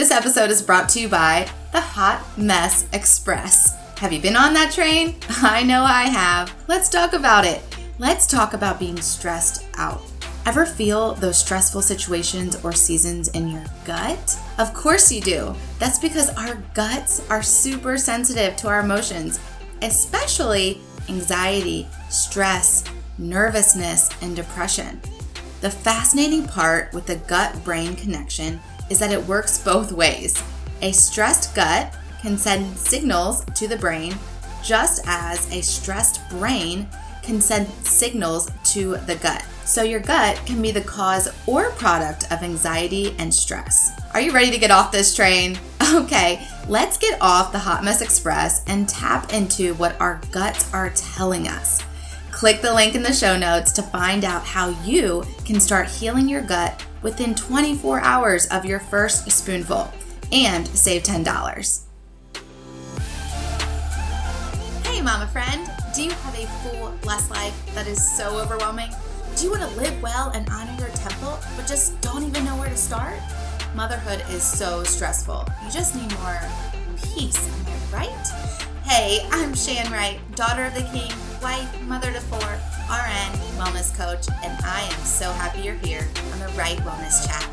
This episode is brought to you by the Hot Mess Express. Have you been on that train? I know I have. Let's talk about it. Let's talk about being stressed out. Ever feel those stressful situations or seasons in your gut? Of course you do. That's because our guts are super sensitive to our emotions, especially anxiety, stress, nervousness, and depression. The fascinating part with the gut brain connection is that it works both ways. A stressed gut can send signals to the brain, just as a stressed brain can send signals to the gut. So, your gut can be the cause or product of anxiety and stress. Are you ready to get off this train? Okay, let's get off the Hot Mess Express and tap into what our guts are telling us. Click the link in the show notes to find out how you can start healing your gut within 24 hours of your first spoonful and save $10. Hey, mama friend, do you have a full, blessed life that is so overwhelming? Do you want to live well and honor your temple, but just don't even know where to start? Motherhood is so stressful. You just need more peace, am I right? Hey, I'm Shan Wright, daughter of the king, wife, mother to four, wellness coach, and I am so happy you're here on the Right Wellness Chat.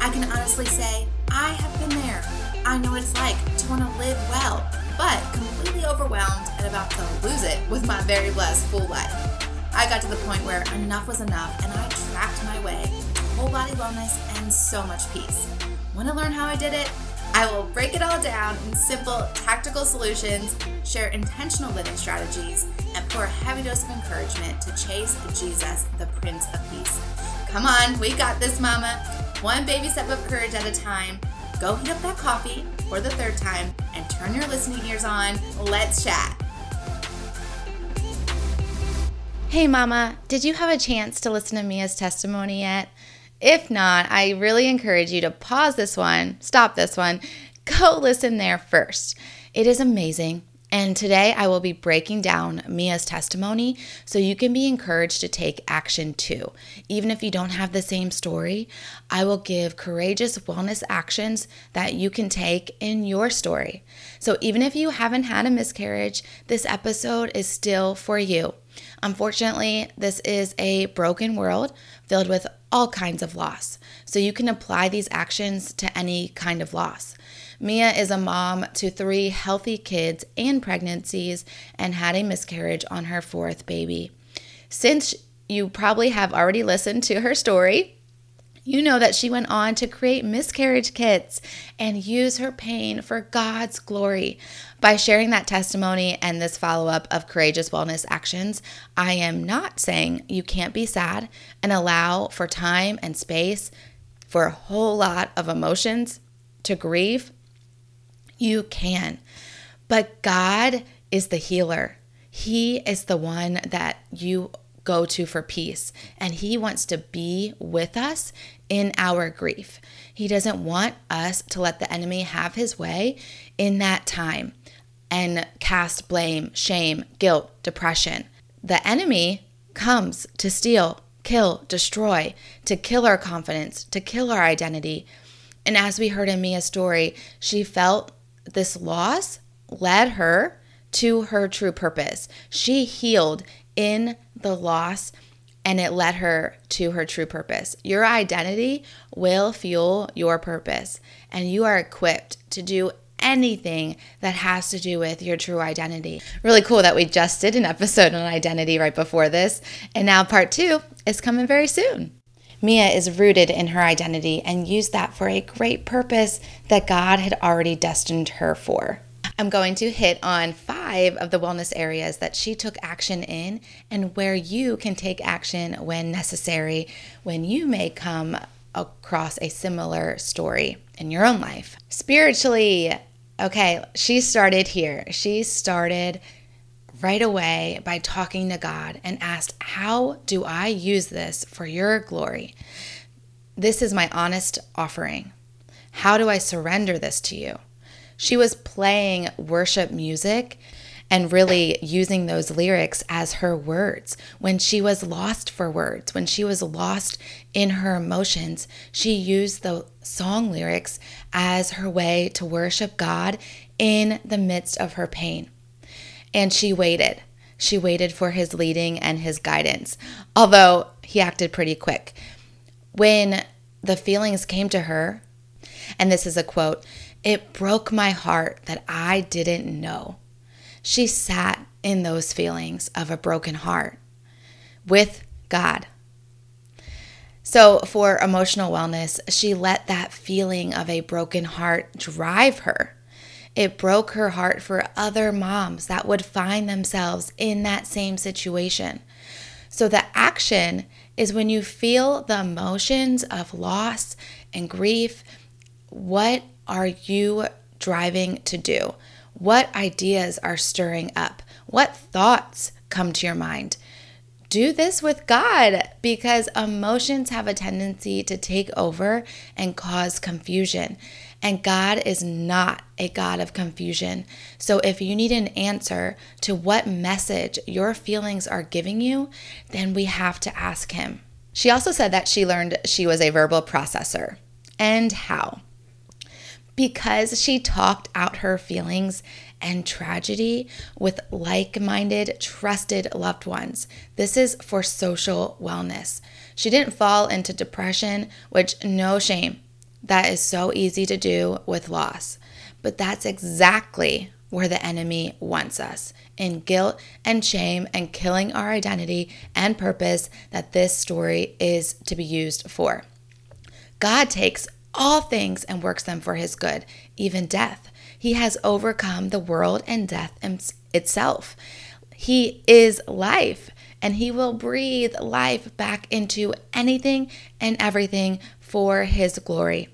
I can honestly say I have been there. I know what it's like to want to live well, but completely overwhelmed and about to lose it with my very blessed full life. I got to the point where enough was enough and I tracked my way to whole body wellness and so much peace. Want to learn how I did it? I will break it all down in simple, tactical solutions, share intentional living strategies, pour a heavy dose of encouragement to chase Jesus, the Prince of Peace. Come on, we got this, Mama. One baby step of courage at a time. Go heat up that coffee for the third time and turn your listening ears on. Let's chat. Hey, Mama, did you have a chance to listen to Mia's testimony yet? If not, I really encourage you to pause this one, stop this one, go listen there first. It is amazing. And today I will be breaking down Mia's testimony so you can be encouraged to take action too. Even if you don't have the same story, I will give courageous wellness actions that you can take in your story. So even if you haven't had a miscarriage, this episode is still for you. Unfortunately, this is a broken world filled with all kinds of loss. So you can apply these actions to any kind of loss. Mia is a mom to three healthy kids and pregnancies and had a miscarriage on her fourth baby. Since you probably have already listened to her story, you know that she went on to create miscarriage kits and use her pain for God's glory. By sharing that testimony and this follow up of courageous wellness actions, I am not saying you can't be sad and allow for time and space for a whole lot of emotions to grieve. You can. But God is the healer. He is the one that you go to for peace. And He wants to be with us in our grief. He doesn't want us to let the enemy have his way in that time and cast blame, shame, guilt, depression. The enemy comes to steal, kill, destroy, to kill our confidence, to kill our identity. And as we heard in Mia's story, she felt this loss led her to her true purpose. She healed in the loss and it led her to her true purpose. Your identity will fuel your purpose, and you are equipped to do anything that has to do with your true identity. Really cool that we just did an episode on identity right before this, and now part two is coming very soon. Mia is rooted in her identity and used that for a great purpose that God had already destined her for. I'm going to hit on five of the wellness areas that she took action in and where you can take action when necessary when you may come across a similar story in your own life. Spiritually, okay, she started here. She started right away by talking to God and asked, How do I use this for your glory? This is my honest offering. How do I surrender this to you? She was playing worship music and really using those lyrics as her words. When she was lost for words, when she was lost in her emotions, she used the song lyrics as her way to worship God in the midst of her pain. And she waited. She waited for his leading and his guidance, although he acted pretty quick. When the feelings came to her, and this is a quote, it broke my heart that I didn't know. She sat in those feelings of a broken heart with God. So, for emotional wellness, she let that feeling of a broken heart drive her. It broke her heart for other moms that would find themselves in that same situation. So, the action is when you feel the emotions of loss and grief, what are you driving to do? What ideas are stirring up? What thoughts come to your mind? Do this with God because emotions have a tendency to take over and cause confusion. And God is not a God of confusion. So if you need an answer to what message your feelings are giving you, then we have to ask Him. She also said that she learned she was a verbal processor. And how? Because she talked out her feelings and tragedy with like minded, trusted loved ones. This is for social wellness. She didn't fall into depression, which, no shame, that is so easy to do with loss. But that's exactly where the enemy wants us in guilt and shame and killing our identity and purpose that this story is to be used for. God takes all things and works them for his good, even death. He has overcome the world and death itself. He is life, and he will breathe life back into anything and everything for his glory.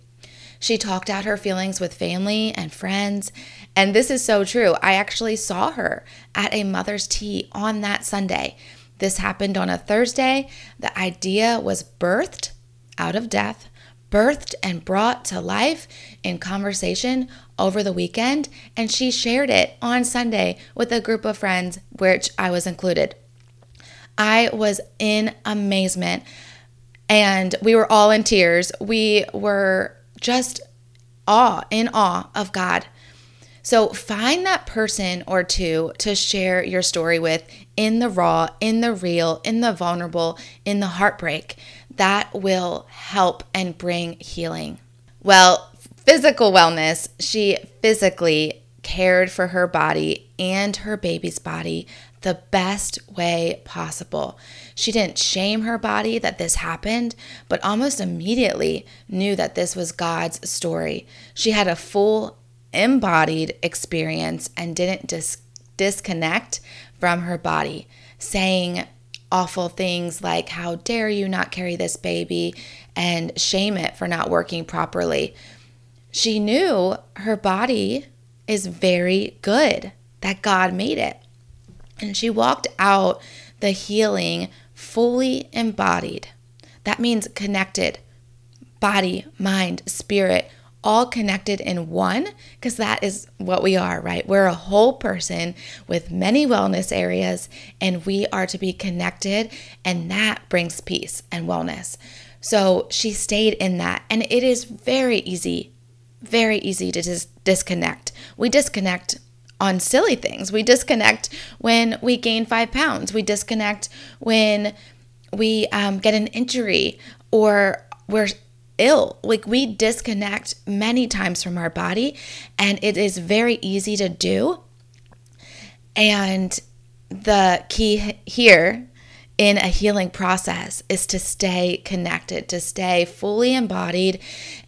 She talked out her feelings with family and friends. And this is so true. I actually saw her at a mother's tea on that Sunday. This happened on a Thursday. The idea was birthed out of death birthed and brought to life in conversation over the weekend, and she shared it on Sunday with a group of friends, which I was included. I was in amazement and we were all in tears. We were just awe, in awe of God. So find that person or two to share your story with in the raw, in the real, in the vulnerable, in the heartbreak that will help and bring healing. Well, physical wellness, she physically cared for her body and her baby's body the best way possible. She didn't shame her body that this happened, but almost immediately knew that this was God's story. She had a full embodied experience and didn't dis- disconnect from her body, saying, awful things like, How dare you not carry this baby? and shame it for not working properly. She knew her body is very good, that God made it. And she walked out the healing fully embodied. That means connected body, mind, spirit, all connected in one because that is what we are, right? We're a whole person with many wellness areas and we are to be connected, and that brings peace and wellness. So she stayed in that, and it is very easy, very easy to dis- disconnect. We disconnect on silly things. We disconnect when we gain five pounds. We disconnect when we um, get an injury or we're ill. Like we disconnect many times from our body, and it is very easy to do. And the key here in a healing process is to stay connected, to stay fully embodied,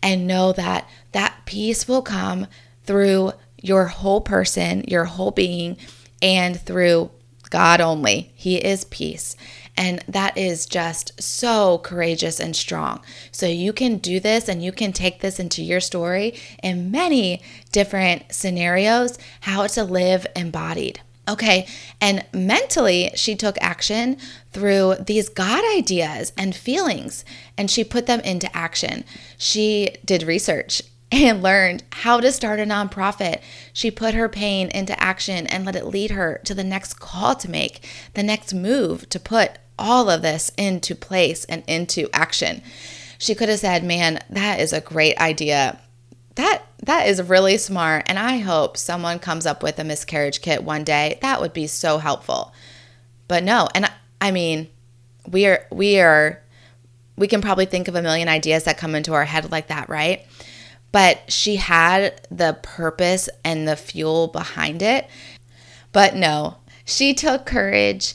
and know that that peace will come through your whole person, your whole being, and through God only. He is peace. And that is just so courageous and strong. So you can do this and you can take this into your story in many different scenarios how to live embodied. Okay, and mentally, she took action through these God ideas and feelings, and she put them into action. She did research and learned how to start a nonprofit. She put her pain into action and let it lead her to the next call to make, the next move to put all of this into place and into action. She could have said, "Man, that is a great idea. That that is really smart and I hope someone comes up with a miscarriage kit one day. That would be so helpful." But no, and I, I mean, we are we are we can probably think of a million ideas that come into our head like that, right? But she had the purpose and the fuel behind it. But no, she took courage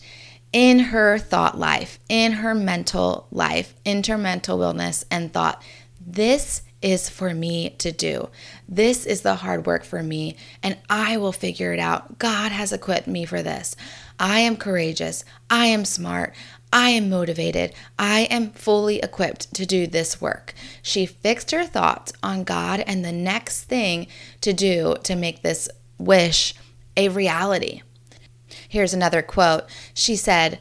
in her thought life, in her mental life, intermental wellness, and thought, this is for me to do. This is the hard work for me, and I will figure it out. God has equipped me for this. I am courageous. I am smart. I am motivated. I am fully equipped to do this work. She fixed her thoughts on God and the next thing to do to make this wish a reality. Here's another quote. She said,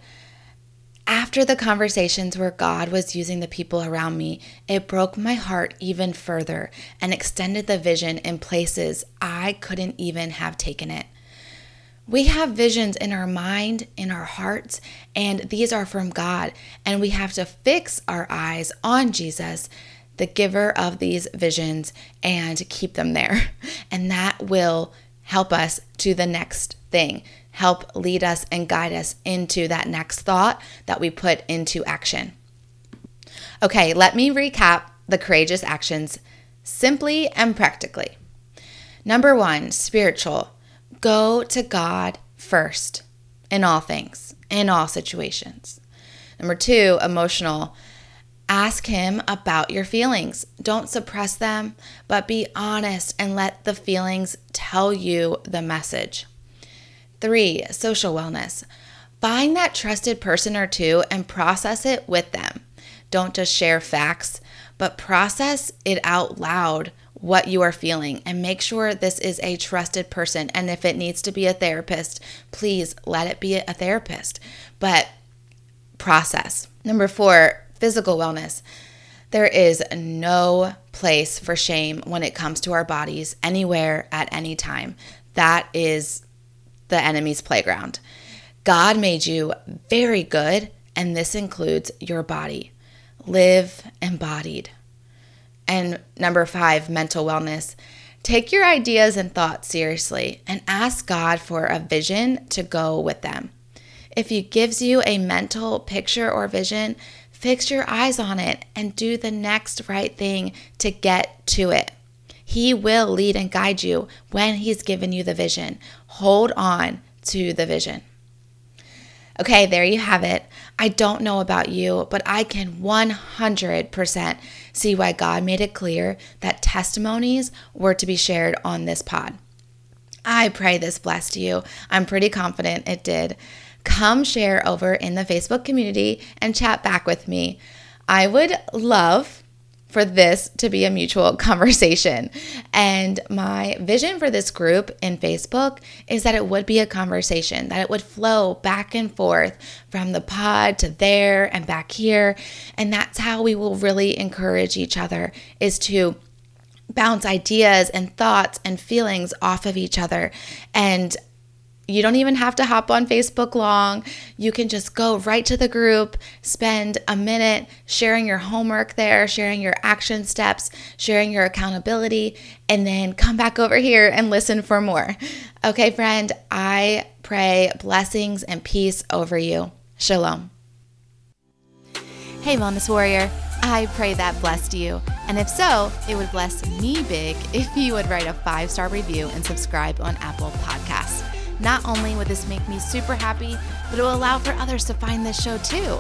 after the conversations where God was using the people around me, it broke my heart even further and extended the vision in places I couldn't even have taken it. We have visions in our mind, in our hearts, and these are from God. And we have to fix our eyes on Jesus, the giver of these visions, and keep them there. And that will help us to the next thing, help lead us and guide us into that next thought that we put into action. Okay, let me recap the courageous actions simply and practically. Number one, spiritual. Go to God first in all things, in all situations. Number two, emotional. Ask Him about your feelings. Don't suppress them, but be honest and let the feelings tell you the message. Three, social wellness. Find that trusted person or two and process it with them. Don't just share facts, but process it out loud what you are feeling and make sure this is a trusted person. And if it needs to be a therapist, please let it be a therapist. But process. Number four, physical wellness. There is no place for shame when it comes to our bodies anywhere at any time. That is the enemy's playground. God made you very good, and this includes your body. Live embodied. And number five, mental wellness. Take your ideas and thoughts seriously and ask God for a vision to go with them. If He gives you a mental picture or vision, fix your eyes on it and do the next right thing to get to it. He will lead and guide you when He's given you the vision. Hold on to the vision. Okay, there you have it. I don't know about you, but I can 100% see why God made it clear that testimonies were to be shared on this pod. I pray this blessed you. I'm pretty confident it did. Come share over in the Facebook community and chat back with me. I would love for this to be a mutual conversation. And my vision for this group in Facebook is that it would be a conversation, that it would flow back and forth from the pod to there and back here. And that's how we will really encourage each other is to bounce ideas and thoughts and feelings off of each other. And you don't even have to hop on Facebook long. You can just go right to the group, spend a minute sharing your homework there, sharing your action steps, sharing your accountability, and then come back over here and listen for more. Okay, friend, I pray blessings and peace over you. Shalom. Hey, Wellness Warrior. I pray that blessed you. And if so, it would bless me big if you would write a five star review and subscribe on Apple Podcasts. Not only would this make me super happy, but it will allow for others to find this show too.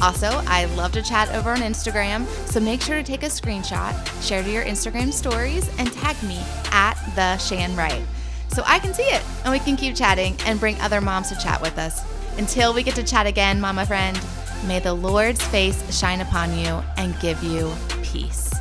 Also, I love to chat over on Instagram, so make sure to take a screenshot, share to your Instagram stories, and tag me at the Shan Wright so I can see it and we can keep chatting and bring other moms to chat with us. Until we get to chat again, mama friend, may the Lord's face shine upon you and give you peace.